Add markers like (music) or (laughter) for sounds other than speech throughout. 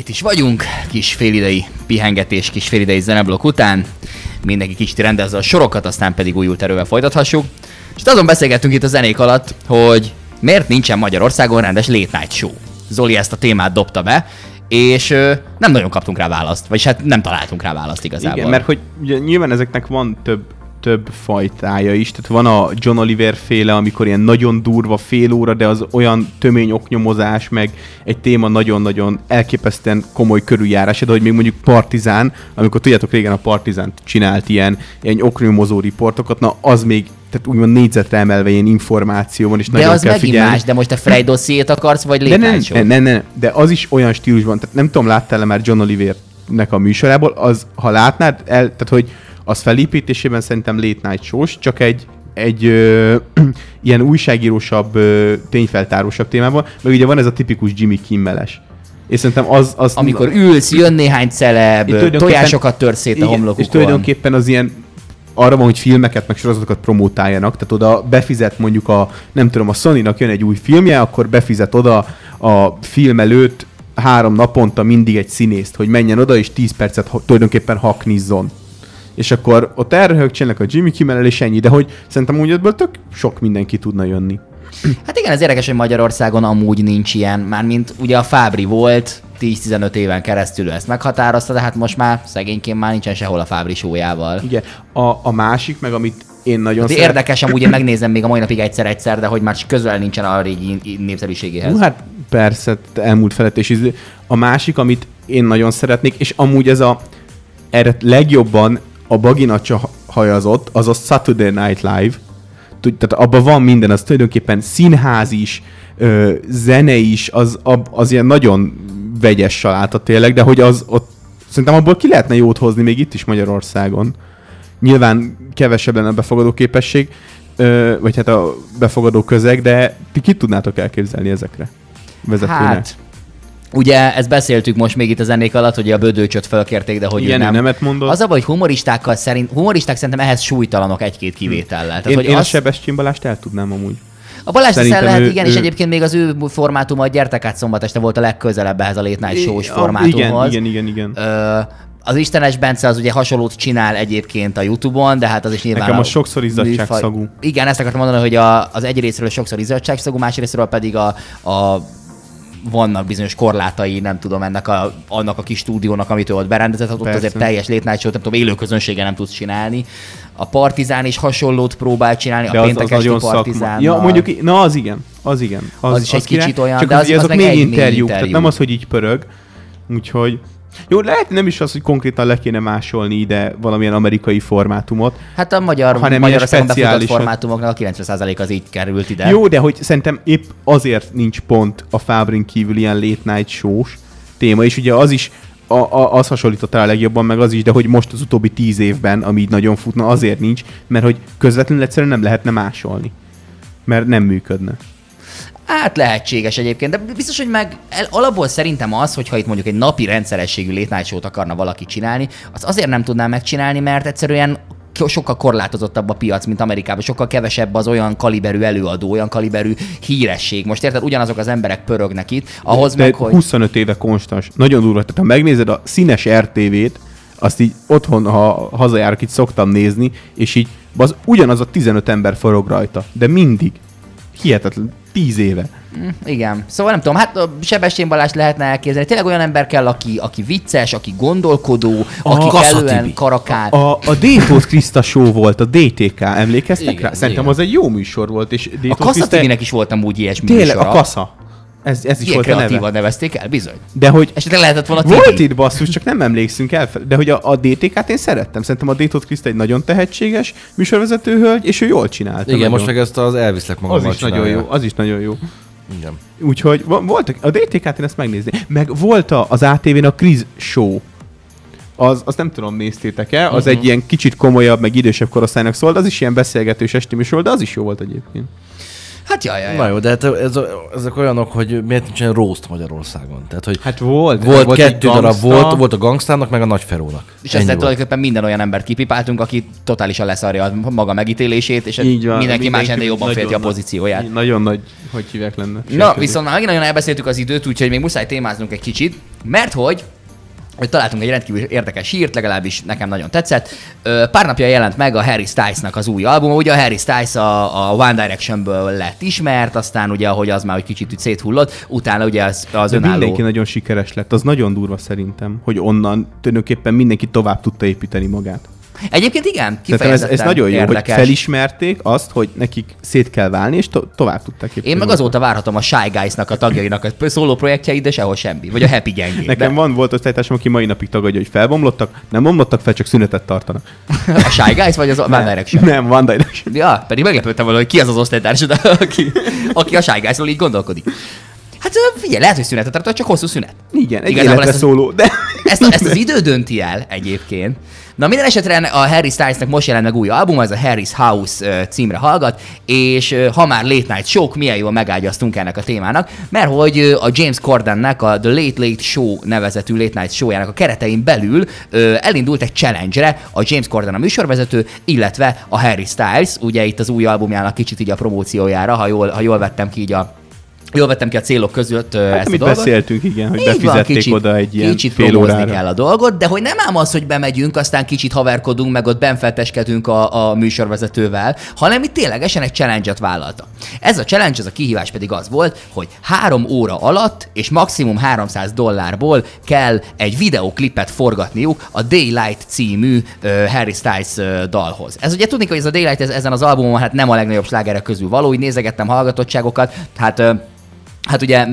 itt is vagyunk, kis félidei pihengetés, kis félidei zeneblok után. Mindenki kicsit rendezze a sorokat, aztán pedig újult erővel folytathassuk. És azon beszélgettünk itt a zenék alatt, hogy miért nincsen Magyarországon rendes late night show. Zoli ezt a témát dobta be, és ö, nem nagyon kaptunk rá választ, vagyis hát nem találtunk rá választ igazából. Igen, mert hogy ugye, nyilván ezeknek van több több fajtája is, tehát van a John Oliver féle, amikor ilyen nagyon durva fél óra, de az olyan tömény oknyomozás, meg egy téma nagyon-nagyon elképesztően komoly körüljárás, de hogy még mondjuk Partizán, amikor tudjátok régen a Partizán csinált ilyen, ilyen oknyomozó riportokat, na az még tehát úgymond négyzetre emelve ilyen információ van, és de nagyon az kell figyelni. más, de most a Frey dossziét akarsz, vagy late nem, nem, nem, nem, de az is olyan stílusban, tehát nem tudom, láttál-e már John Olivernek a műsorából, az, ha látnád, el, tehát hogy az felépítésében szerintem late night shows, csak egy, egy ö, (clears throat) ilyen újságírósabb, ö, tényfeltárósabb témában, meg ugye van ez a tipikus Jimmy Kimmeles. És szerintem az... az Amikor ülsz, jön néhány celeb, tojásokat tör szét a homlokukon. És tulajdonképpen az ilyen arra van, hogy filmeket, meg sorozatokat promótáljanak, tehát oda befizet mondjuk a, nem tudom, a Sony-nak jön egy új filmje, akkor befizet oda a film előtt három naponta mindig egy színészt, hogy menjen oda, és 10 percet ha- tulajdonképpen haknizzon. És akkor ott elröhögcsenek a Jimmy Kimmel és ennyi, de hogy szerintem úgy ebből tök sok mindenki tudna jönni. Hát igen, ez érdekes, hogy Magyarországon amúgy nincs ilyen, mármint ugye a Fábri volt, 10-15 éven keresztül ezt meghatározta, de hát most már szegényként már nincsen sehol a Fábri sójával. Igen, a, a másik, meg amit én nagyon Hát érdekes, amúgy én megnézem még a mai napig egyszer-egyszer, de hogy már közel nincsen a régi népszerűségéhez. Hát persze, elmúlt felett és izé. A másik, amit én nagyon szeretnék, és amúgy ez a erre legjobban a baginacsa hajazott, az a Saturday Night Live. Tehát abban van minden, az tulajdonképpen színház is, ö, zene is, az, ab, az ilyen nagyon vegyes saláta tényleg, de hogy az ott szerintem abból ki lehetne jót hozni még itt is Magyarországon. Nyilván kevesebb lenne a befogadó képesség, ö, vagy hát a befogadó közeg, de ti ki tudnátok elképzelni ezekre vezetőnek? Hát, ugye ezt beszéltük most még itt a zenék alatt, hogy a bödőcsöt felkérték, de hogy Igen, ő nem. nemet mondott. Az a baj, hogy humoristákkal szerint, humoristák szerintem ehhez súlytalanok egy-két kivétellel. Tehát, én, hogy én az, a Sebestyén Balást el tudnám amúgy. A Balázs Szerintem lehet, ő- igen, és ő- egyébként még az ő formátuma a Gyertek át szombat este volt a legközelebb ehhez a Late Night Show-s formátumhoz. Igen, igen, igen, igen. Ö, az Istenes Bence az ugye hasonlót csinál egyébként a Youtube-on, de hát az is nyilván... Nekem a az sokszor izzadságszagú. Igen, ezt akartam mondani, hogy a, az egy részről sokszor izzadságszagú, más részről pedig a, a vannak bizonyos korlátai, nem tudom, ennek a, annak a kis stúdiónak, amit ő ott berendezett, ott Persze. azért teljes show, nem tudom, élő közönséggel nem tudsz csinálni. A Partizán is hasonlót próbál csinálni, De a az, az péntek esti nagyon szakma. Partizán. Ja, mondjuk, na az igen, az igen. Az is egy király. kicsit olyan, Csak de az, az- az azok meg még egy interjúk, tehát interjú. nem az, hogy így pörög. Úgyhogy jó, lehet nem is az, hogy konkrétan le kéne másolni ide valamilyen amerikai formátumot. Hát a magyar, Hanem befutott speciálisan. formátumoknak a 90% az így került ide. Jó, de hogy szerintem épp azért nincs pont a Fábrin kívül ilyen late night shows téma, és ugye az is a, a, az hasonlított rá a legjobban, meg az is, de hogy most az utóbbi tíz évben, ami így nagyon futna, azért nincs, mert hogy közvetlenül egyszerűen nem lehetne másolni. Mert nem működne. Hát lehetséges egyébként, de biztos, hogy meg el, alapból szerintem az, hogyha itt mondjuk egy napi rendszerességű show-t akarna valaki csinálni, az azért nem tudná megcsinálni, mert egyszerűen sokkal korlátozottabb a piac, mint Amerikában, sokkal kevesebb az olyan kaliberű előadó, olyan kaliberű híresség. Most érted, ugyanazok az emberek pörögnek itt, ahhoz de meg, hogy... 25 éve konstans. Nagyon durva. Tehát ha megnézed a színes RTV-t, azt így otthon, ha hazajárok, itt szoktam nézni, és így az ugyanaz a 15 ember forog rajta. De mindig. Hihetetlen. 10 éve. Mm, Igen. Szóval nem tudom, hát a Sebestyén Balázs lehetne elképzelni. Tényleg olyan ember kell, aki, aki vicces, aki gondolkodó, aki A- kellően karakán. A, a Détót Kriszta show volt, a DTK, emlékeztek Igen, rá? Szerintem igen. az egy jó műsor volt, és A Détót Kassa TV-nek is voltam úgy ilyesmi Tényleg, műsora. a Kassa. Ez, ez is Ilyen volt a neve. nevezték el, bizony. De hogy Esetleg lehetett volna volt Tibi. itt basszus, csak nem emlékszünk el. De hogy a, a DTK-t én szerettem. Szerintem a Détót Kriszta egy nagyon tehetséges műsorvezető hölgy, és ő jól csinálta. Igen, nagyon. most meg ezt az elviszlek magammal az is nagyon csinálja. jó, az is nagyon jó. Igen. Úgyhogy vo- voltak, a DTK-t én ezt megnézni. Meg volt a, az ATV-n a Kriz Show. Az, azt nem tudom, néztétek-e? Az Mhm. egy ilyen kicsit komolyabb, meg idősebb korosztálynak szólt, az is ilyen beszélgetős esti műsor, de az is jó volt egyébként. Hát jaj, jaj, Na jó, de hát ez, ezek olyanok, hogy miért nincsen roast Magyarországon? Tehát, hogy Hát volt. volt, egy kettő darab, volt, volt a gangstának, meg a nagyferónak. És ezzel tulajdonképpen minden olyan embert kipipáltunk, aki totálisan leszarja a maga megítélését, és Így van. mindenki, más ennél jobban nagyon félti a nagy- pozícióját. Nagyon nagy, hogy hívják lenne. Na, viszont már megint nagyon elbeszéltük az időt, úgyhogy még muszáj témáznunk egy kicsit, mert hogy hogy találtunk egy rendkívül érdekes hírt, legalábbis nekem nagyon tetszett. Pár napja jelent meg a Harry Styles-nak az új albuma. Ugye a Harry Styles a, a One Directionből lett ismert, aztán ugye, ahogy az már egy kicsit úgy széthullott, utána ugye az, az De önálló... mindenki nagyon sikeres lett, az nagyon durva szerintem, hogy onnan tulajdonképpen mindenki tovább tudta építeni magát. Egyébként igen, Szerintem ez, kifejezetten ez nagyon jó, érdekes. hogy felismerték azt, hogy nekik szét kell válni, és to- tovább tudták. Én meg azóta várhatom a Shy Guys-nak a tagjainak a szóló projektjeit, de sehol semmi. Vagy a Happy gyengék. Nekem van, volt osztálytársam, aki mai napig tagadja, hogy felbomlottak, nem bomlottak fel, csak szünetet tartanak. A Shy Guys vagy az One Direction? Nem, One Direction. Ja, pedig meglepődtem volna, hogy ki az az osztálytársad, aki, aki a Shy Guys-ról így gondolkodik. Hát figyelj, lehet, hogy szünetet tartott, csak hosszú szünet. Igen, egy Igazából életre ezt szóló, de... Ezt, a, ezt az idő dönti el egyébként. Na minden esetre a Harry Stylesnek most jelent meg új album, ez a Harry's House címre hallgat, és ha már Late Night Show, milyen jól megágyaztunk ennek a témának, mert hogy a James Cordennek a The Late Late Show nevezetű Late Night Show-jának a keretein belül elindult egy challenge-re a James Corden a műsorvezető, illetve a Harry Styles, ugye itt az új albumjának kicsit így a promóciójára, ha jól, ha jól vettem ki így a Jól vettem ki a célok között Hát, ezt a amit dolgot. beszéltünk, igen, hogy Így van, befizették kicsit, oda egy ilyen kicsit fél órára. kell a dolgot, de hogy nem ám az, hogy bemegyünk, aztán kicsit haverkodunk, meg ott benfeteskedünk a, a műsorvezetővel, hanem itt ténylegesen egy challenge-et vállalta. Ez a challenge, ez a kihívás pedig az volt, hogy három óra alatt és maximum 300 dollárból kell egy videoklipet forgatniuk a Daylight című uh, Harry Styles uh, dalhoz. Ez ugye tudni, hogy ez a Daylight ez, ezen az albumon hát nem a legnagyobb slágerek közül való, úgy nézegettem hallgatottságokat, hát uh, Hát ugye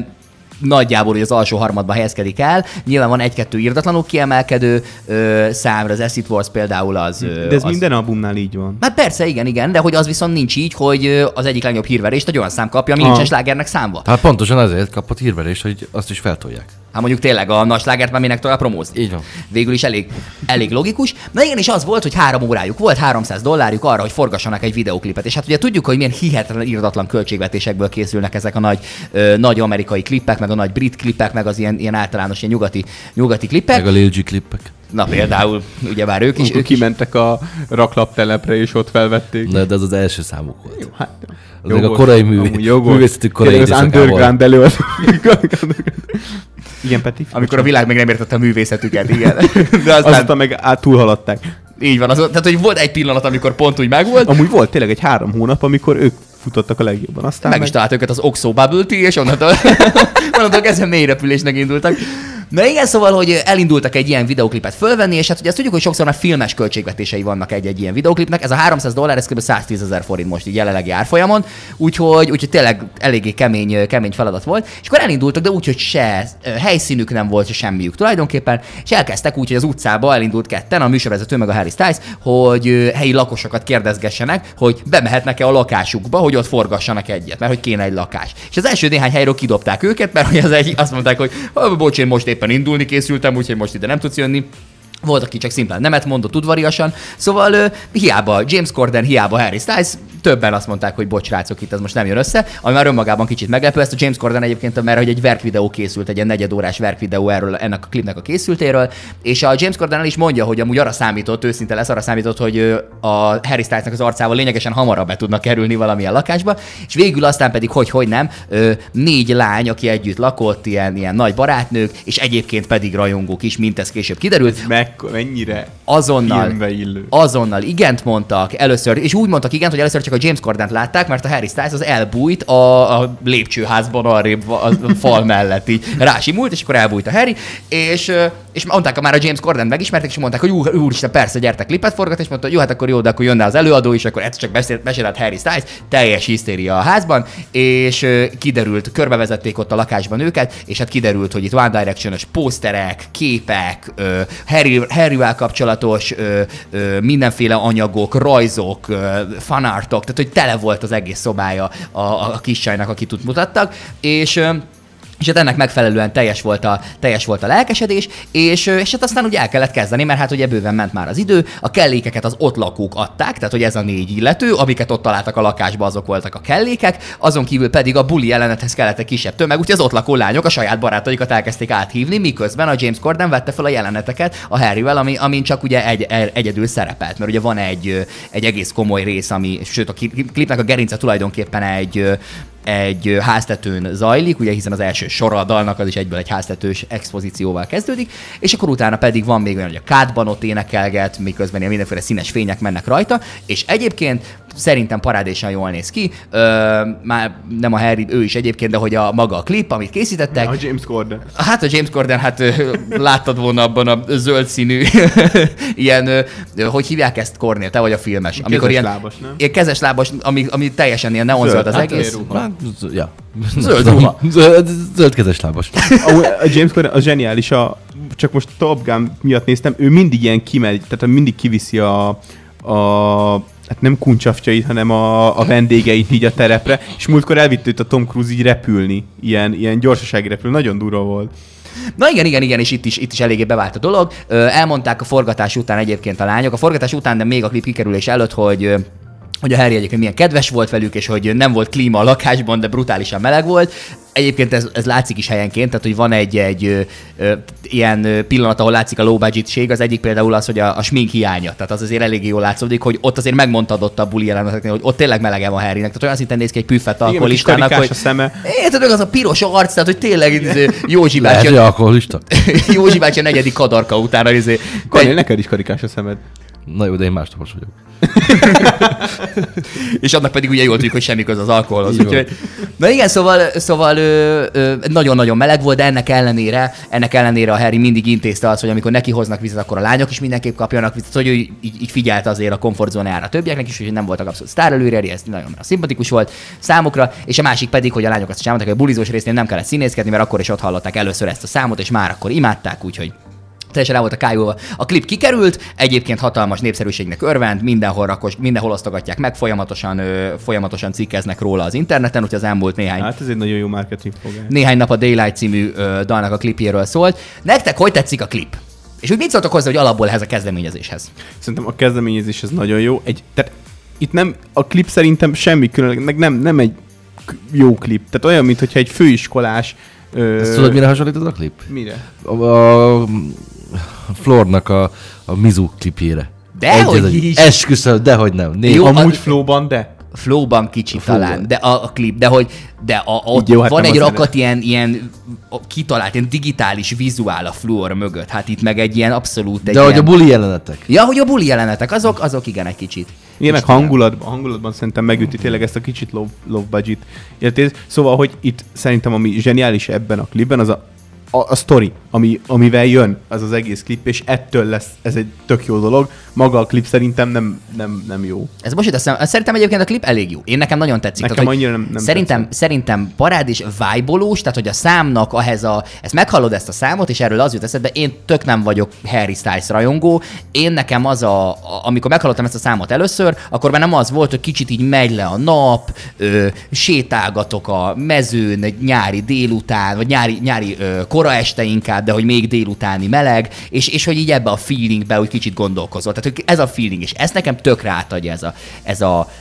nagyjából hogy az alsó harmadban helyezkedik el. Nyilván van egy-kettő írdatlanul kiemelkedő ö, számra, az Acid Wars például az... Ö, De ez az... minden albumnál így van. Hát persze, igen, igen, de hogy az viszont nincs így, hogy az egyik legnagyobb hírverést egy olyan szám kapja, ami nincsen slágernek számba. Hát pontosan azért kapott hírverést, hogy azt is feltolják. Hát mondjuk tényleg a nagy slágert már minek tovább promózni. Így van. Végül is elég, elég logikus. Na igen, és az volt, hogy három órájuk volt, 300 dollárjuk arra, hogy forgassanak egy videoklipet. És hát ugye tudjuk, hogy milyen hihetetlen írdatlan költségvetésekből készülnek ezek a nagy, ö, nagy amerikai klippek, meg a nagy brit klippek, meg az ilyen, ilyen általános ilyen nyugati, nyugati klippek. Meg a Lil G klippek. Na például, ugyebár ők is, ők is kimentek a raklaptelepre, és ott felvették. De, de ez az első számuk volt. Hát, Az meg a korai művé- amúgy jogos. művészetük korai az underground előtt. (laughs) Igen, Peti? amikor a világ még nem értette a művészetüket, igen. (laughs) De aztán, Azután meg át túlhaladták. így van, az, tehát hogy volt egy pillanat, amikor pont úgy megvolt, Amúgy volt tényleg egy három hónap, amikor ők futottak a legjobban. Aztán meg is talált őket az Oxo Bubble Tea, és onnantól, (laughs) onnantól kezdve mély repülésnek indultak. Na igen, szóval, hogy elindultak egy ilyen videoklipet fölvenni, és hát ugye azt tudjuk, hogy sokszor már filmes költségvetései vannak egy-egy ilyen videoklipnek. Ez a 300 dollár, ez kb. 110 ezer forint most így jelenlegi árfolyamon, úgyhogy, úgyhogy tényleg eléggé kemény, kemény feladat volt. És akkor elindultak, de úgy, hogy se helyszínük nem volt, se semmiük tulajdonképpen, és elkezdtek úgy, hogy az utcába elindult ketten, a műsorvezető meg a Harry Styles, hogy helyi lakosokat kérdezgessenek, hogy bemehetnek-e a lakásukba, hogy ott forgassanak egyet, mert hogy kéne egy lakás. És az első néhány helyről kidobták őket, mert az egy, azt mondták, hogy "Ah, bocs, én most éppen indulni készültem, úgyhogy most ide nem tudsz jönni. Volt, aki csak szimplán nemet mondott udvariasan, szóval ö, hiába James Corden, hiába Harry Styles, többen azt mondták, hogy bocs, rácok, itt ez most nem jön össze, ami már önmagában kicsit meglepő. Ezt a James Corden egyébként, mert hogy egy verkvideó készült, egy ilyen negyedórás verkvideó erről ennek a klipnek a készültéről, és a James Corden el is mondja, hogy amúgy arra számított, őszinte lesz, arra számított, hogy a Harry Stylesnek az arcával lényegesen hamarabb be tudnak kerülni valamilyen lakásba, és végül aztán pedig, hogy hogy nem, négy lány, aki együtt lakott, ilyen, ilyen nagy barátnők, és egyébként pedig rajongók is, mint ez később kiderült, meg, mennyire azonnal, illő. azonnal. Igent mondtak először, és úgy mondtak igent, hogy először csak a James Cordent látták, mert a Harry Styles az elbújt a, a lépcsőházban arrébb a, fal mellett, így. Rásimult, és akkor elbújt a Harry, és, és mondták már a James Corden megismertek, és mondták, hogy úr, úristen, persze, gyertek klipet forgat, és mondta, jó, hát akkor jó, de akkor jönne az előadó is, akkor egyszer csak beszélt, mesélt Harry Styles, teljes hisztéria a házban, és kiderült, körbevezették ott a lakásban őket, és hát kiderült, hogy itt One Direction-ös pószterek, képek, ö, Harry, Harryvel kapcsolatos ö, ö, mindenféle anyagok, rajzok, ö, fanartok, tehát hogy tele volt az egész szobája a, a, a kis csajnak, akit ott mutattak, és ö, és hát ennek megfelelően teljes volt a, teljes volt a lelkesedés, és, és hát aztán ugye el kellett kezdeni, mert hát ugye bőven ment már az idő, a kellékeket az ott lakók adták, tehát hogy ez a négy illető, amiket ott találtak a lakásba, azok voltak a kellékek, azon kívül pedig a buli jelenethez kellett egy kisebb tömeg, úgyhogy az ott lakó lányok a saját barátaikat elkezdték áthívni, miközben a James Corden vette fel a jeleneteket a Harryvel, ami, amin csak ugye egy, egy, egyedül szerepelt, mert ugye van egy, egy egész komoly rész, ami, sőt a klipnek a gerince tulajdonképpen egy egy háztetőn zajlik, ugye hiszen az első sora dalnak az is egyből egy háztetős expozícióval kezdődik, és akkor utána pedig van még olyan, hogy a kádban ott énekelget, miközben ilyen mindenféle színes fények mennek rajta, és egyébként szerintem parádésan jól néz ki. Ö, már nem a Harry, ő is egyébként, de hogy a maga a klip, amit készítettek. A James Corden. Hát a James Corden, hát láttad volna abban a zöld színű, (laughs) ilyen, hogy hívják ezt Cornél, te vagy a filmes. Amikor ilyen, lábas, nem? Ilyen kezes lábas, ami, ami teljesen ilyen neonzöld az hát egész. Hát, ja. Zöld ruha. Zöld, zöld kezes lábas. A, a James Corden a zseniális, a, csak most Top Gun miatt néztem, ő mindig ilyen kimegy, tehát mindig kiviszi a, a hát nem kuncsafcsait, hanem a, a vendégeit így a terepre, és múltkor elvitt őt a Tom Cruise így repülni, ilyen, ilyen gyorsasági repül, nagyon durva volt. Na igen, igen, igen, és itt is, itt is eléggé bevált a dolog. Elmondták a forgatás után egyébként a lányok, a forgatás után, de még a klip kikerülés előtt, hogy hogy a Harry egyébként milyen kedves volt velük, és hogy nem volt klíma a lakásban, de brutálisan meleg volt. Egyébként ez, ez látszik is helyenként, tehát hogy van egy, egy ö, ö, ilyen pillanat, ahol látszik a low budgetség, az egyik például az, hogy a, a smink hiánya. Tehát az azért eléggé jól látszódik, hogy ott azért megmondtad ott a buli jeleneteknél, hogy ott tényleg melege van Harrynek. Tehát olyan szinten néz ki egy püffet alkoholistának, hogy... a szeme. Érted, az a piros arc, tehát hogy tényleg izé, Józsi bácsi... Lehet, alkoholista? (laughs) Józsi bácsi a negyedik kadarka után. Izé, Kornél, neked is karikás a szemed. Na jó, de én másnapos vagyok. És annak pedig ugye jól tudjuk, hogy semmi köz az alkoholhoz. Úgyhogy... Na igen, szóval, szóval ö, ö, nagyon-nagyon meleg volt, de ennek ellenére, ennek ellenére a Harry mindig intézte azt, hogy amikor neki hoznak vizet, akkor a lányok is mindenképp kapjanak vizet, hogy ő így, így figyelt azért a komfortzónájára a többieknek is, hogy nem voltak abszolút sztárelőre, ez nagyon szimpatikus volt számukra, és a másik pedig, hogy a lányok azt is elmondták, hogy a bulizós résznél nem kellett színészkedni, mert akkor is ott hallották először ezt a számot, és már akkor imádták, úgyhogy teljesen rá volt a kájulva. A klip kikerült, egyébként hatalmas népszerűségnek örvend, mindenhol, rakos, mindenhol osztogatják meg, folyamatosan, ö, folyamatosan cikkeznek róla az interneten, úgyhogy az elmúlt néhány... Hát ez egy nagyon jó marketing fogás. Néhány nap a Daylight című ö, dalnak a klipjéről szólt. Nektek hogy tetszik a klip? És úgy mit szóltok hozzá, hogy alapból ehhez a kezdeményezéshez? Szerintem a kezdeményezés ez nagyon jó. Egy, tehát itt nem, a klip szerintem semmi különleges, meg nem, nem egy jó klip. Tehát olyan, mintha egy főiskolás Ö... Ezt tudod, mire hasonlít ez a klip? Mire? A, a Flornak a, a Mizu klipjére. De hogy is. Esküszöm, de hogy nem. Néha. Jó, amúgy a... flowban, de. Flowban kicsi a talán, de a, a klip, de hogy de a, a, ott jó, hát van egy rakat ilyen, ilyen kitalált, ilyen digitális vizuál a fluor mögött. Hát itt meg egy ilyen abszolút egy De ilyen... hogy a buli jelenetek. Ja, hogy a buli jelenetek, azok, azok igen egy kicsit. Igen, meg hangulatban, hangulatban szerintem megüti tényleg ezt a kicsit low, low budget. Érted? Szóval, hogy itt szerintem ami zseniális ebben a klipben, az a a, a sztori, ami, amivel jön az az egész klip, és ettől lesz ez egy tök jó dolog. Maga a klip szerintem nem, nem, nem jó. Ez most itt szerintem egyébként a klip elég jó. Én nekem nagyon tetszik. Nekem tehát, annyira nem, nem szerintem, tetszett. szerintem parád és vibe tehát hogy a számnak ahhez a... Ezt meghallod ezt a számot, és erről az jut eszedbe, én tök nem vagyok Harry Styles rajongó. Én nekem az a, a amikor meghallottam ezt a számot először, akkor már nem az volt, hogy kicsit így megy le a nap, ö, sétálgatok a mezőn egy nyári délután, vagy nyári, nyári ö, kora este inkább, de hogy még délutáni meleg, és, és hogy így ebbe a feelingbe hogy kicsit gondolkozol. Tehát hogy ez a feeling, és ezt nekem tökre átadja ez a, ez a,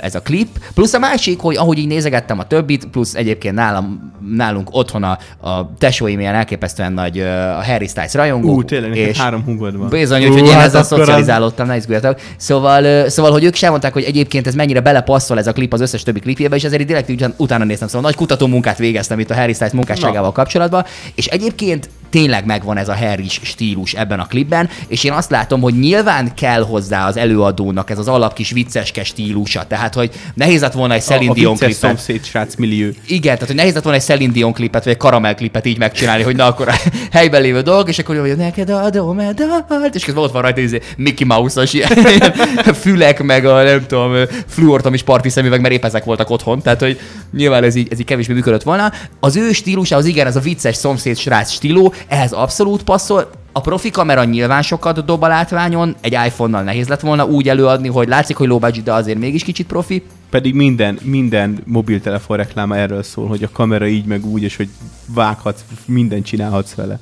ez a klip. Plusz a másik, hogy ahogy így nézegettem a többit, plusz egyébként nálam, nálunk otthon a, a tesóim ilyen elképesztően nagy a Harry Styles rajongó. Ú, tényleg, és három hungod van. Bizony, úgyhogy én hát ezzel szocializálódtam, ne izguljatok. Szóval, szóval, hogy ők sem mondták, hogy egyébként ez mennyire belepasszol ez a klip az összes többi klipjébe, és ezért direkt után, utána néztem, szóval nagy kutató munkát végeztem itt a Harry Styles munkásságával Na. kapcsolatban, és egyébként tényleg megvan ez a harry stílus ebben a klipben, és én azt látom, hogy nyilván kell hozzá az előadónak ez az alapkis vicceske stílusa, tehát hogy nehéz lett volna egy Celine Dion klipet. szomszéd srác millió. Igen, tehát hogy nehéz lett volna egy Celine Dion klipet, vagy egy karamell klipet így megcsinálni, hogy na akkor a (laughs) helyben lévő dolog, és akkor hogy neked adom a dalt, és közben ott van rajta izé, Mickey Mouse-os ilyen, ilyen (laughs) fülek, meg a nem tudom, fluortom is parti szemüveg, mert épp ezek voltak otthon, tehát hogy nyilván ez így, ez így kevésbé működött volna. Az ő stílusa az igen, ez a vicces szomszéd srác stíló, ehhez abszolút passzol, A profi kamera nyilván sokat dob a látványon, egy iPhone-nal nehéz lett volna úgy előadni, hogy látszik, hogy budget, de azért mégis kicsit profi. Pedig minden, minden mobiltelefon reklám erről szól, hogy a kamera így meg úgy, és hogy vághatsz, mindent csinálhatsz vele.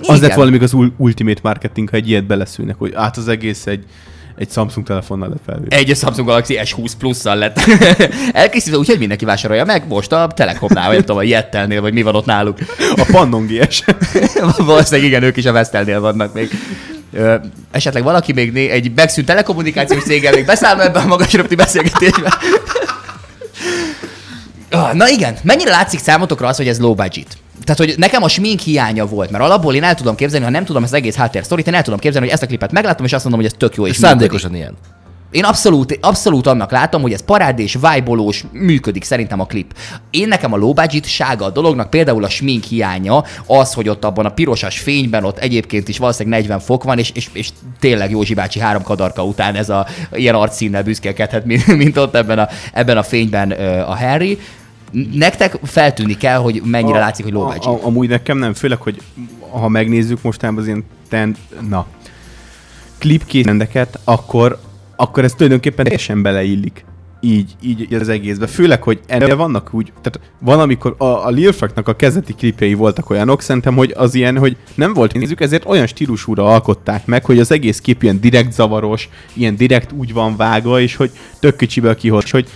Az Igen. lett valami az ul- ultimate marketing, ha egy ilyet beleszülnek, hogy át az egész egy, egy Samsung telefonnal lett felvéve. Egy Samsung Galaxy S20 Plus-szal lett (laughs) elkészítve, úgyhogy mindenki vásárolja meg most a Telekomnál, vagy tudom, a Jettelnél, vagy mi van ott náluk. A Pannon GS. (laughs) Valószínűleg igen, ők is a Vestelnél vannak még. Ö, esetleg valaki még né- egy megszűnt telekommunikációs céggel még beszállna ebben a magas röpti beszélgetésben. (laughs) Ah, Na igen, mennyire látszik számotokra az, hogy ez low budget? Tehát, hogy nekem a smink hiánya volt, mert alapból én el tudom képzelni, ha nem tudom ezt egész háttér sztorit, én el tudom képzelni, hogy ezt a klipet meglátom, és azt mondom, hogy ez tök jó és És működik. szándékosan ilyen. Én abszolút, abszolút annak látom, hogy ez parádés, vibe működik szerintem a klip. Én nekem a low budget sága a dolognak, például a smink hiánya, az, hogy ott abban a pirosas fényben ott egyébként is valószínűleg 40 fok van, és, és, és tényleg Józsi bácsi három kadarka után ez a ilyen arcszínnel büszkélkedhet, mint, mint ott ebben a, ebben a fényben a Harry. Nektek feltűnik kell, hogy mennyire A- látszik, hogy a- Amúgy nekem nem, főleg, hogy ha megnézzük mostanában az ilyen ten, na, klipkészrendeket, akkor, akkor ez tulajdonképpen teljesen beleillik. Így, így az egészbe. Főleg, hogy ennél vannak úgy, tehát van, amikor a, a Lil a kezdeti klipjei voltak olyanok, szerintem, hogy az ilyen, hogy nem volt nézzük, ezért olyan stílusúra alkották meg, hogy az egész kép ilyen direkt zavaros, ilyen direkt úgy van vágva, és hogy tök kicsiből kihoz, hogy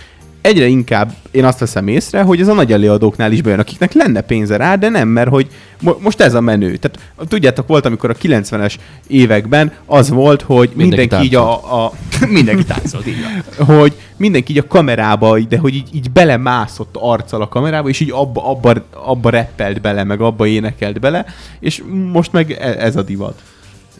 egyre inkább én azt veszem észre, hogy ez a nagy előadóknál is bejön, akiknek lenne pénze rá, de nem, mert hogy mo- most ez a menő. Tehát tudjátok, volt, amikor a 90-es években az volt, hogy mindenki, Mindenki így a, a (laughs) Mindenki táncolt, így hogy mindenki így a kamerába, de hogy így, így belemászott arccal a kamerába, és így abba, abba, abba reppelt bele, meg abba énekelt bele, és most meg e- ez a divat.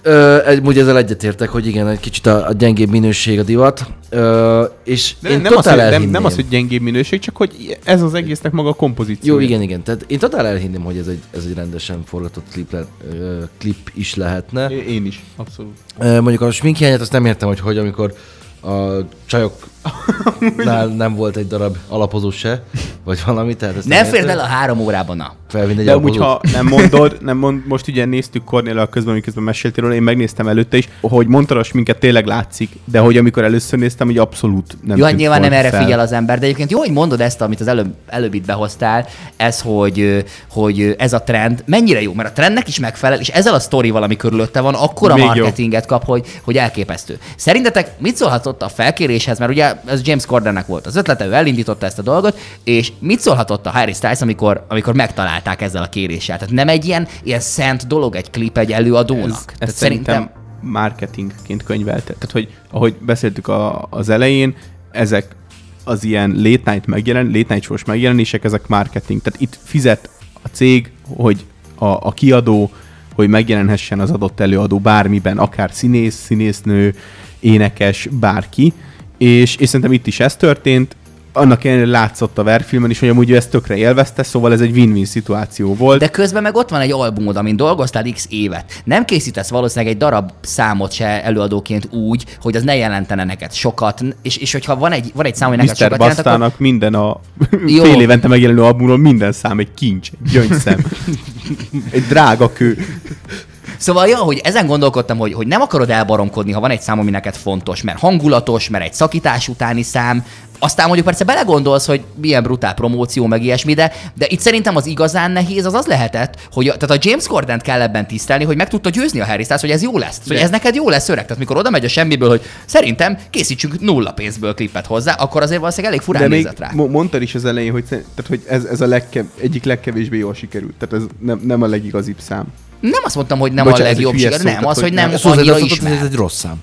Ö, egy, ezzel egyetértek, hogy igen, egy kicsit a, a gyengébb minőség a divat. Ö, és De én nem, az, totál hogy, nem, nem az, hogy gyengébb minőség, csak hogy ez az egésznek maga a kompozíció. Jó, igen, igen. Tehát én totál elhinném, hogy ez egy, ez egy rendesen forgatott klip, le, ö, klip is lehetne. Én is, abszolút. Ö, mondjuk a sminkhiányát azt nem értem, hogy hogy, amikor a csajoknál nem volt egy darab alapozó se, vagy valami. Tehát ezt Nem értem. férd el a három órában, na. Felvinni egy De amúgy, ha nem mondod, (laughs) nem mond, most ugye néztük Cornél közben, miközben meséltél róla, én megnéztem előtte is, hogy mondtad, hogy minket tényleg látszik, de hogy amikor először néztem, hogy abszolút nem Jó, hát nyilván nem erre fel. figyel az ember, de egyébként jó, hogy mondod ezt, amit az előbb, előbb itt behoztál, ez, hogy, hogy ez a trend mennyire jó, mert a trendnek is megfelel, és ezzel a sztori valami körülötte van, akkor a marketinget kap, hogy, hogy elképesztő. Szerintetek mit szólhatott a felkéréshez, mert ugye ez James Cordennek volt az ötlete, ő elindította ezt a dolgot, és mit szólhatott a Harry Styles, amikor, amikor megtalálták ezzel a kéréssel? Tehát nem egy ilyen, ilyen szent dolog egy klip egy előadónak? Ez, Tehát ez szerintem marketingként könyvelte. Tehát, hogy ahogy beszéltük a, az elején, ezek az ilyen late night megjelen, late night shows megjelenések, ezek marketing. Tehát itt fizet a cég, hogy a, a kiadó, hogy megjelenhessen az adott előadó bármiben, akár színész, színésznő, énekes, bárki. És, és szerintem itt is ez történt. Annak ellenére látszott a verfilmen is, hogy amúgy ő ezt tökre élvezte, szóval ez egy win-win szituáció volt. De közben meg ott van egy albumod, amin dolgoztál x évet. Nem készítesz valószínűleg egy darab számot se előadóként úgy, hogy az ne jelentene neked sokat, és, és hogyha van egy, van egy szám, hogy neked Mr. sokat jelent, akkor... Minden a (laughs) Jó. fél évente megjelenő albumról minden szám egy kincs, egy gyöngyszem, (laughs) egy drága kő. Szóval, ja, hogy ezen gondolkodtam, hogy, hogy nem akarod elbaromkodni, ha van egy szám, ami neked fontos, mert hangulatos, mert egy szakítás utáni szám, aztán mondjuk persze belegondolsz, hogy milyen brutál promóció, meg ilyesmi, de, de itt szerintem az igazán nehéz az az lehetett, hogy a- tehát a James Corden kell ebben tisztelni, hogy meg tudta győzni a Harry Styles, hogy ez jó lesz. Hogy De- ez neked jó lesz, öreg. Tehát mikor oda megy a semmiből, hogy szerintem készítsünk nulla pénzből klipet hozzá, akkor azért valószínűleg elég furán De nézett rá. mo- mondtad is az elején, hogy, tehát, hogy ez, ez a legkev, egyik legkevésbé jól sikerült. Tehát ez nem, nem a legigazibb szám. Nem azt mondtam, hogy nem Bocsánat, a legjobb siker, nem, tehát, az, hogy nem nem- annyira azt mondtad, ismert. ez egy rossz szám.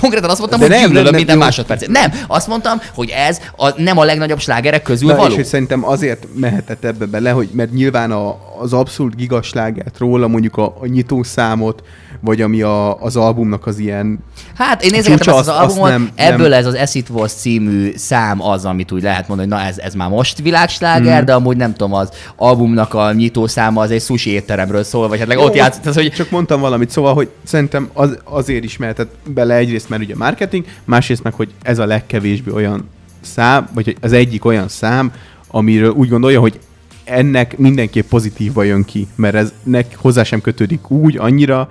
Konkrétan azt mondtam, De hogy nem, gyűlölöm nem, minden jó. másodpercet. Nem, azt mondtam, hogy ez a, nem a legnagyobb slágerek közül Na, való. és hogy szerintem azért mehetett ebbe bele, hogy mert nyilván a, az abszolút gigaslágát róla, mondjuk a, a nyitószámot, vagy ami a, az albumnak az ilyen Hát én nézegettem Csúcsa, ezt az azt albumot, nem- ebből nem. ez az As It Was című szám az, amit úgy lehet mondani, hogy na ez, ez már most világsláger, de amúgy nem tudom, az albumnak a nyitó száma az egy sushi étteremről szól, vagy hát ott Jó, játszott, az, hogy Csak mondtam valamit, szóval, hogy szerintem az, azért is mehetett bele egyrészt, mert ugye marketing, másrészt meg, hogy ez a legkevésbé olyan szám, vagy az egyik olyan szám, amiről úgy gondolja, hogy ennek mindenképp pozitívba jön ki, mert ez nek hozzá sem kötődik úgy annyira,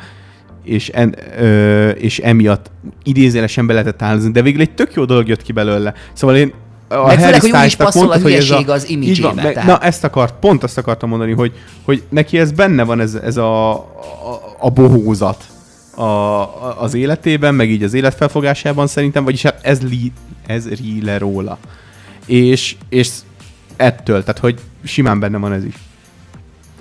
és, en, ö, és emiatt idézélesen be lehetett áldozni, de végül egy tök jó dolog jött ki belőle. Szóval én a Meg főleg, hogy úgy is passzol mondtad, hogy ez hülyeség az van, imidzsébe, tehát. Na, ezt akart, pont azt akartam mondani, hogy, hogy neki ez benne van, ez, ez a, a, a bohózat a, az életében, meg így az életfelfogásában szerintem, vagyis hát ez, li, ez rí le róla. És, és ettől, tehát hogy simán benne van ez is.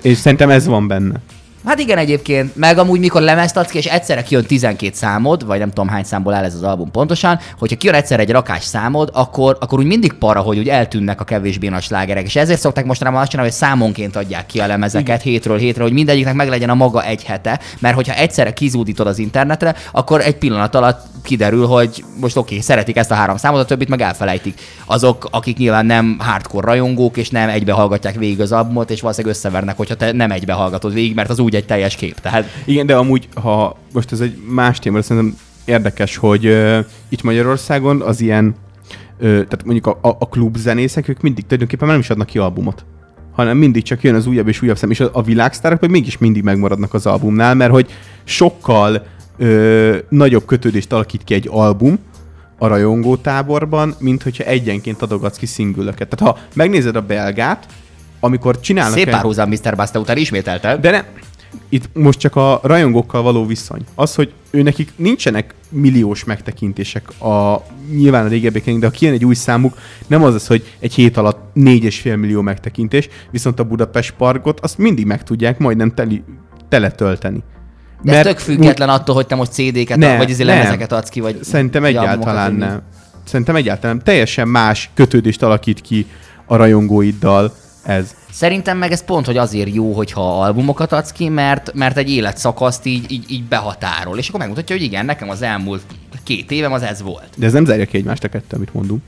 És szerintem ez van benne. Hát igen egyébként, meg amúgy mikor lemezt adsz ki, és egyszerre kijön 12 számod, vagy nem tudom hány számból áll ez az album pontosan, hogyha kijön egyszer egy rakás számod, akkor, akkor úgy mindig para, hogy úgy eltűnnek a kevésbé nagy slágerek. És ezért szokták mostanában azt csinálni, hogy számonként adják ki a lemezeket hétről hétre, hogy mindegyiknek meg legyen a maga egy hete, mert hogyha egyszerre kizúdítod az internetre, akkor egy pillanat alatt kiderül, hogy most oké, okay, szeretik ezt a három számot, a többit meg elfelejtik. Azok, akik nyilván nem hardcore rajongók, és nem egybe hallgatják végig az albumot, és valószínűleg összevernek, hogyha te nem egybe hallgatod végig, mert az úgy egy teljes kép. Tehát Igen, de amúgy, ha most ez egy más téma, de szerintem érdekes, hogy uh, itt Magyarországon az ilyen, uh, tehát mondjuk a, a, a klubzenészek, ők mindig tulajdonképpen nem is adnak ki albumot hanem mindig csak jön az újabb és újabb szem, és a, a világsztárok meg mégis mindig megmaradnak az albumnál, mert hogy sokkal ö, nagyobb kötődést alakít ki egy album a rajongó táborban, mint hogyha egyenként adogatsz ki szingülöket. Tehát ha megnézed a belgát, amikor csinálnak szép párhuzam Mr. Basta után ismételted. de nem. Itt most csak a rajongókkal való viszony. Az, hogy ő nekik nincsenek milliós megtekintések a nyilván a régebbieknek, de ha kijön egy új számuk, nem az az, hogy egy hét alatt 4,5 millió megtekintés, viszont a Budapest Parkot azt mindig meg tudják majdnem teli, teletölteni. De ez tök független attól, hogy te most CD-ket Ne, ad, vagy nem. lemezeket adsz ki, vagy Szerintem egyáltalán nem. Szerintem egyáltalán nem. Teljesen más kötődést alakít ki a rajongóiddal ez. Szerintem meg ez pont, hogy azért jó, hogyha albumokat adsz ki, mert, mert egy életszakaszt így, így, így behatárol. És akkor megmutatja, hogy igen, nekem az elmúlt két évem az ez volt. De ez nem zárja ki egymást a kettő, amit mondunk.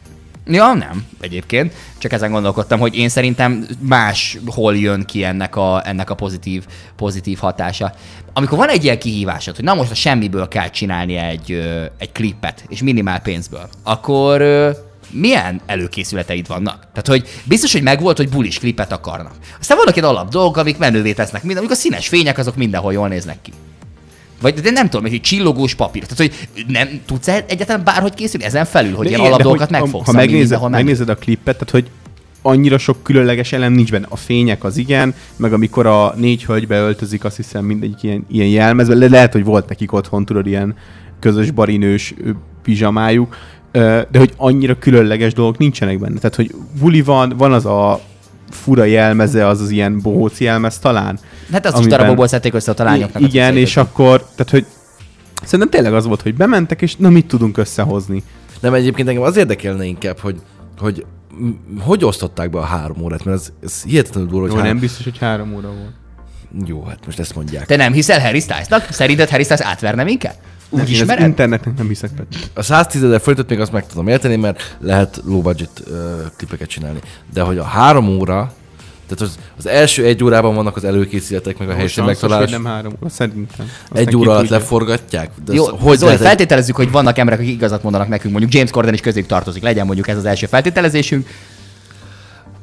Ja, nem, egyébként. Csak ezen gondolkodtam, hogy én szerintem máshol jön ki ennek a, ennek a pozitív, pozitív hatása. Amikor van egy ilyen kihívásod, hogy na most a semmiből kell csinálni egy, egy klippet, és minimál pénzből, akkor milyen előkészületeid vannak? Tehát, hogy biztos, hogy megvolt, hogy bulis klipet akarnak. Aztán vannak ilyen alap dolgok, amik menővé tesznek minden, amik a színes fények, azok mindenhol jól néznek ki. Vagy de nem tudom, hogy csillogós papír. Tehát, hogy nem tudsz egyáltalán bárhogy készülni ezen felül, hogy De ilyen igen, alap de dolgokat hogy megfogsz. Ha megnézed, menő. megnézed a klippet, tehát hogy annyira sok különleges elem nincs benne. A fények az igen, meg amikor a négy hölgy beöltözik, azt hiszem mindegyik ilyen, ilyen jelmezbe. Le- lehet, hogy volt nekik otthon, tudod, ilyen közös barinős pizsamájuk, de hogy annyira különleges dolgok nincsenek benne. Tehát, hogy buli van, van az a fura jelmeze, az az ilyen bohóc jelmez talán. Hát azt is amiben- darabokból szedték össze a lányoknak. a Igen, cuccait. és akkor, tehát, hogy szerintem tényleg az volt, hogy bementek, és na mit tudunk összehozni. Nem, egyébként engem az érdekelne inkább, hogy, hogy hogy osztották be a három órát, mert ez, ez hihetetlenül durva, hogy Jó, három... nem biztos, hogy három óra volt. Jó, hát most ezt mondják. Te nem hiszel Harry Stylesnak? Szerinted Harry Styles átverne minket? Úgy Nem, én az ismered? internetnek nem hiszek Peti. A 110 ezer forintot még azt meg tudom érteni, mert lehet low budget uh, klipeket csinálni. De hogy a három óra, tehát az, az első egy órában vannak az előkészületek, meg a helyszín megtalálás. nem három óra, szerintem. Aztán Egy óra alatt leforgatják? De Jó, hogy Zoli, lehet egy, feltételezzük, hogy vannak emberek, akik igazat mondanak nekünk, mondjuk James Corden is közéjük tartozik, legyen mondjuk ez az első feltételezésünk.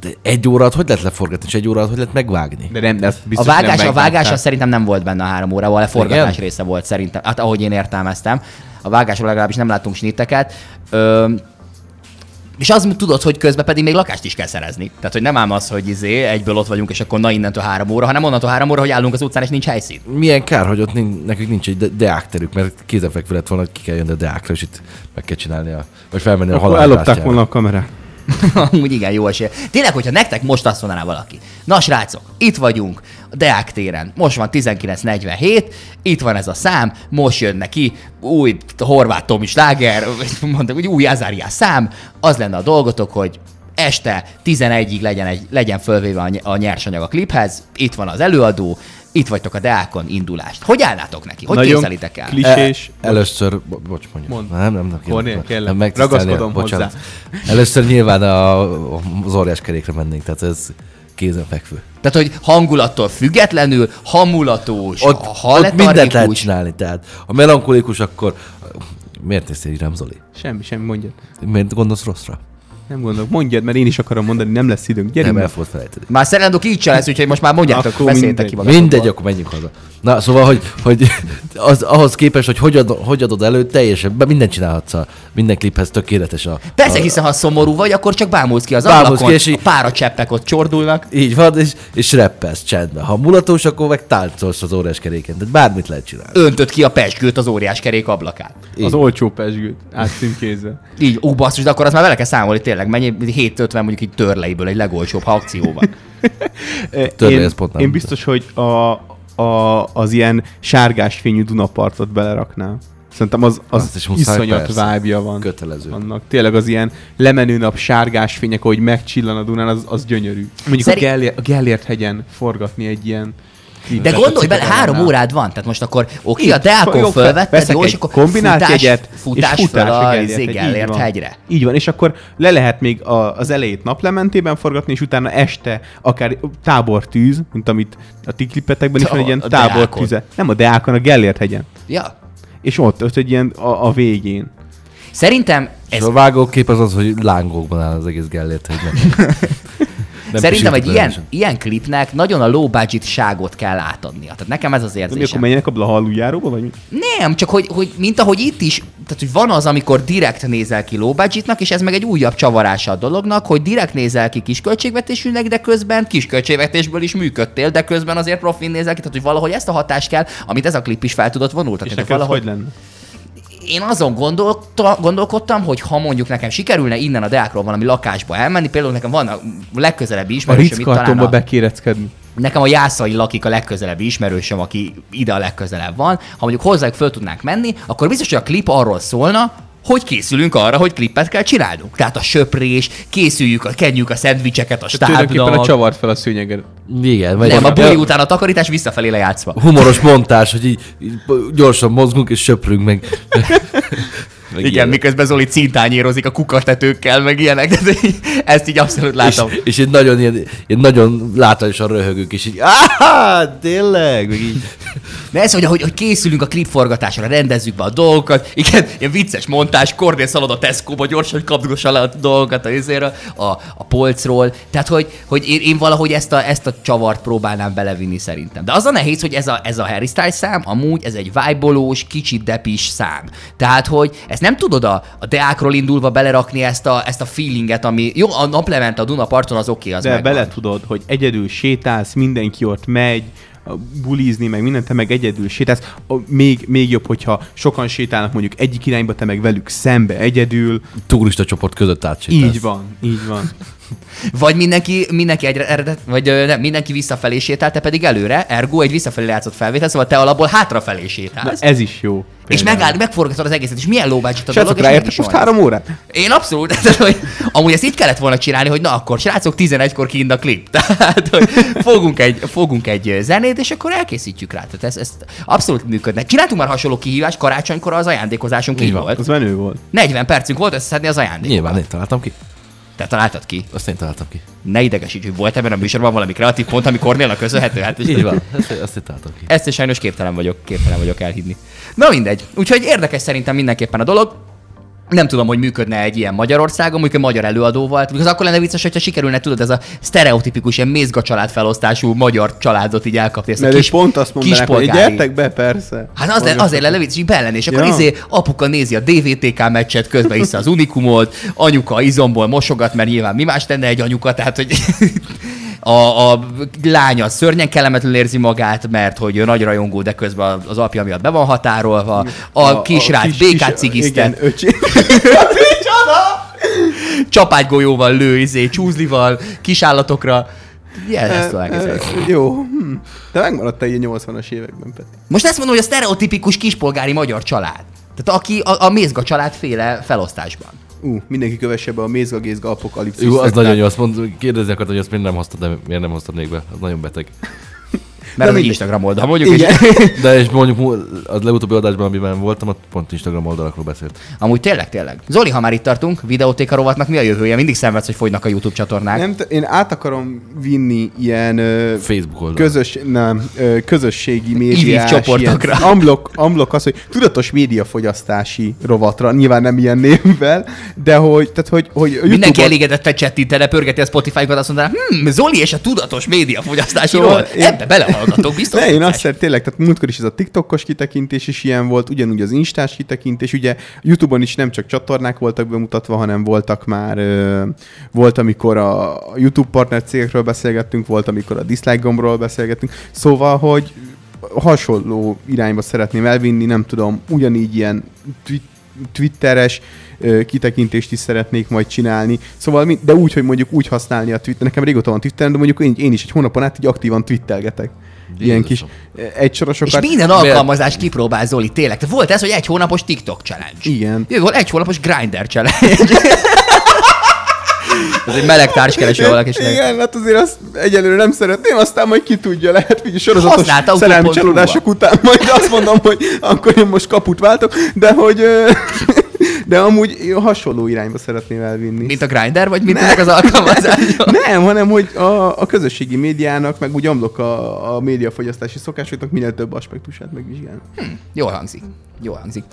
De egy óra alatt hogy lehet leforgatni, és egy óra alatt hogy lehet megvágni? De nem, de ezt A biztos, vágás, nem a vágás az szerintem nem volt benne a három órával, a forgatás Igen? része volt szerintem. Hát ahogy én értelmeztem. A vágásról legalábbis nem láttunk snitteket. Ö, és az tudod, hogy közben pedig még lakást is kell szerezni. Tehát, hogy nem ám az, hogy izé, egyből ott vagyunk, és akkor na innentől három óra, hanem onnantól három óra, hogy állunk az utcán, és nincs helyszín. Milyen kár, hogy ott nincs, nekük nincs egy de- deákterük, mert kézenfekvő lett volna, hogy ki kell jönni a deákra, és itt meg kell csinálni a, vagy felmenni a Akkor halál. ellopták volna a kamerát. (laughs) Amúgy igen, jó esély. Tényleg, hogyha nektek most azt mondaná valaki, na srácok, itt vagyunk a Deák téren, most van 1947, itt van ez a szám, most jön neki új horvát Tomi sláger, mondtak, hogy új Azáriás szám, az lenne a dolgotok, hogy este 11-ig legyen, egy, legyen fölvéve a nyersanyag a kliphez, itt van az előadó, itt vagytok a Deákon, indulást. Hogy állnátok neki? Hogy Nagyon képzelitek el? Klisés. E, először, bo- bocs, mondja. Mondd. Nem, nem, nem. Kornél, nem, kérlek. nem Ragaszkodom bocsánat. Először nyilván a, az óriás kerékre mennénk, tehát ez kézenfekvő. Tehát, hogy hangulattól függetlenül, hamulatos, Ott, ott mindent lehet csinálni, tehát a melankolikus akkor... Miért néztél így rám, Zoli? Semmi, semmi, mondjad. Miért gondolsz rosszra? Nem gondolok, mondjad, mert én is akarom mondani, nem lesz időnk. Gyerünk. Nem, el fogod felejteni. Már Szerendó kicsa lesz, úgyhogy most már mondjátok, Akkor beszéltek mindegy. ki magatoktól. Mindegy, akkor menjünk haza. Na, szóval, hogy, hogy (laughs) az, ahhoz képest, hogy hogy, ad, hogy adod elő, teljesen, mindent csinálhatsz. A, minden kliphez tökéletes a... Persze, a, hiszen ha szomorú vagy, akkor csak bámulsz ki az Bámulsz ablakon, ki, és így- a páracseppek ott csordulnak. Így van, és, és rappelsz csendben. Ha mulatós, akkor meg táncolsz az órás keréken. Tehát bármit lehet csinálni. Öntöd ki a pesgőt az óriás kerék ablakán. Így. Az olcsó pesgőt átcímkézve. Így, ó, basszus, de akkor az már vele kell számolni tényleg. Mennyi 750 mondjuk így törleiből egy legolcsóbb, ha akció van. Én, én biztos, hogy a, a, az ilyen sárgás fényű Dunapartot beleraknám. Szerintem az, az Azt is iszonyat vibe van. Kötelező. Annak tényleg az ilyen lemenő nap sárgás fények, ahogy megcsillan a Dunán, az, az gyönyörű. Mondjuk Szeri- a, Gellért, a Gellért hegyen forgatni egy ilyen De gondolj bele, három Cigánánál. órád van, tehát most akkor oké, a jó, fölvetted, jó, és akkor kombinált futás, jegyet, futás, és futás a van. hegyre. Így van, és akkor le lehet még a, az elejét naplementében forgatni, és utána este akár tábortűz, mint amit a ti klippetekben is van egy ilyen tábortűze. Nem a Deákon, a Gellért hegyen. Ja. És ott, ott egy ilyen a, a végén. Szerintem Ez... ez A vágókép az az, hogy lángokban áll az egész Gellért hegynek. (laughs) Nem Szerintem egy ilyen, ilyen klipnek nagyon a low budget ságot kell átadnia. Tehát nekem ez az De mi akkor érzésem. menjenek a Blahaluljáróba, vagy mi? Nem, csak hogy, hogy, mint ahogy itt is, tehát hogy van az, amikor direkt nézel ki low budgetnak, és ez meg egy újabb csavarása a dolognak, hogy direkt nézel ki kis költségvetésűnek, de közben kis költségvetésből is működtél, de közben azért profin nézel ki, tehát hogy valahogy ezt a hatást kell, amit ez a klip is fel tudott És vonultatni. Ez valahogy hogy lenne? Én azon gondolta, gondolkodtam, hogy ha mondjuk nekem sikerülne innen a Deákról valami lakásba elmenni, például nekem van a legközelebbi ismerősöm, itt talán a, bekéreckedni. nekem a Jászai lakik a legközelebbi ismerősöm, aki ide a legközelebb van. Ha mondjuk hozzájuk föl tudnánk menni, akkor biztos, hogy a klip arról szólna, hogy készülünk arra, hogy klippet kell csinálnunk. Tehát a söprés, készüljük, a, kenjük a szendvicseket a Tulajdonképpen a stábnak. csavart fel a szőnyeget. Igen, vagy Nem, a buli után a takarítás visszafelé lejátszva. Humoros montás, hogy így, így gyorsan mozgunk és söprünk meg. meg Igen, ilyenek. miközben Zoli cintányérozik a kukastetőkkel, meg ilyenek. De ezt így abszolút látom. És, és egy nagyon, ilyen, ilyen nagyon látványosan röhögünk, és így, áhá, tényleg, meg így. De ez, hogy, hogy, hogy készülünk a klipforgatásra, rendezzük be a dolgokat, igen, ilyen vicces montás, Kordél szalad a Tesco-ba gyorsan, hogy kapdugassa le a dolgokat a, izéről, a, a polcról. Tehát, hogy, hogy én, én, valahogy ezt a, ezt a csavart próbálnám belevinni szerintem. De az a nehéz, hogy ez a, ez a Harry Styles szám, amúgy ez egy vibe kicsit depis szám. Tehát, hogy ezt nem tudod a, a Deákról indulva belerakni ezt a, ezt a feelinget, ami jó, a naplement a Duna parton az oké, okay, az De megvan. bele tudod, hogy egyedül sétálsz, mindenki ott megy, bulizni, meg mindent, te meg egyedül sétálsz. Még, még jobb, hogyha sokan sétálnak mondjuk egyik irányba, te meg velük szembe egyedül. Turista csoport között átsétálsz. Így van, így van. (laughs) Vagy mindenki, mindenki egyre eredet, vagy nem, mindenki visszafelé sétál, te pedig előre, ergo egy visszafelé játszott felvétel, szóval te alapból hátrafelé Na, sétálsz. ez is jó. És például. megáll, megforgatod az egészet, és milyen lóbácsit a Srácok, dolog, és ráértek most három lesz. Én abszolút, (laughs) tehát, hogy amúgy ezt így kellett volna csinálni, hogy na akkor, srácok, 11-kor kint a klip. (laughs) Tehát, hogy fogunk egy, fogunk egy zenét, és akkor elkészítjük rá. Tehát ez, ez abszolút működne. Csináltunk már hasonló kihívást, karácsonykor az ajándékozásunk így Így van. volt. Az menő volt. 40 percünk volt összeszedni az ajándékot. Nyilván én találtam ki. Te találtad ki. Azt én találtam ki. Ne idegesíts, hogy volt ebben a műsorban valami kreatív pont, ami Kornélnak köszönhető. Hát Így van. Ezt, azt én találtam ki. Ezt is sajnos képtelen vagyok, képtelen vagyok elhinni. Na mindegy. Úgyhogy érdekes szerintem mindenképpen a dolog. Nem tudom, hogy működne egy ilyen Magyarországon, mondjuk egy magyar előadó volt. Az akkor lenne vicces, hogyha sikerülne, tudod, ez a sztereotipikus, ilyen mézga család felosztású magyar családot így elkapni. Ezt a Mert kis, kis, pont azt mondanák, hogy kispolgári- gyertek be, persze. Hát az le, azért lenne vicces, hogy bellen, és akkor Ja. izé apuka nézi a DVTK meccset, közben iszza az Unikumot, anyuka izomból mosogat, mert nyilván mi más tenne egy anyuka, tehát hogy a, a lánya szörnyen kellemetlenül érzi magát, mert hogy ő nagy rajongó, de közben az apja miatt be van határolva, a, kisrác békát cigiztet, Igen, öcsi. csapágygolyóval lő, izé, csúzlival, kisállatokra. Igen, ezt elképzelni. Jó. Hm. De megmaradt egy 80-as években, Peti. Most ezt mondom, hogy a sztereotipikus kispolgári magyar család. Tehát aki a, a Mézga család féle felosztásban. Ú, mindenki kövesse be a Mézga Gézga apokalipszis. Jó, az nagyon jó. Azt mond, kérdezni akartam, hogy azt miért nem hoztad, de miért nem hoztad még be. Az nagyon beteg. Mert az egy. Instagram oldal, mondjuk, Igen. és (laughs) De és mondjuk az legutóbbi adásban, amiben voltam, ott pont Instagram oldalakról beszélt. amúgy tényleg, tényleg. Zoli, ha már itt tartunk, videótéka rovatnak mi a jövője? Mindig szenvedsz, hogy fogynak a YouTube csatornák. Nem, t- én át akarom vinni ilyen ö, Facebook oldal. közös, nem, ö, közösségi médiás, csoportokra. (laughs) ilyen Unblock, unblock az, hogy tudatos médiafogyasztási rovatra, nyilván nem ilyen névvel, de hogy, tehát hogy, hogy a Mindenki YouTube-on- elégedett csettintene, pörgeti a Spotify-kat, azt mondaná, hm, Zoli és a tudatos médiafogyasztási Szóval rovat. én- Ebbe belehallgatok. Hallgatók biztos. Ne, én azt szeretem, tényleg, tehát múltkor is ez a TikTokos kitekintés is ilyen volt, ugyanúgy az Instás kitekintés, ugye YouTube-on is nem csak csatornák voltak bemutatva, hanem voltak már, volt, amikor a YouTube partner cégekről beszélgettünk, volt, amikor a dislike gombról beszélgettünk, szóval, hogy hasonló irányba szeretném elvinni, nem tudom, ugyanígy ilyen twi- twitteres kitekintést is szeretnék majd csinálni. Szóval, de úgy, hogy mondjuk úgy használni a Twitter. Nekem régóta van Twitter, de mondjuk én, én is egy hónapon át így aktívan twittelgetek. Ilyen kis Jézusom. egysorosokat. És minden alkalmazást kipróbál Zoli, tényleg. Tehát volt ez, hogy egy hónapos TikTok challenge. Igen. Jó, volt egy hónapos Grinder challenge. (laughs) ez egy meleg társkereső valakinek. Igen, hát azért azt egyelőre nem szeretném, aztán majd ki tudja, lehet, hogy sorozatos szerelmi csalódások után majd azt mondom, hogy akkor én most kaput váltok, de hogy de amúgy hasonló irányba szeretném elvinni. Mint a Grinder, vagy mint ennek az alkalmazása? (laughs) Nem, hanem hogy a, a közösségi médiának, meg úgy amlok a, a médiafogyasztási szokásoknak minél több aspektusát megvizsgálni. Jól hangzik. Jól hangzik.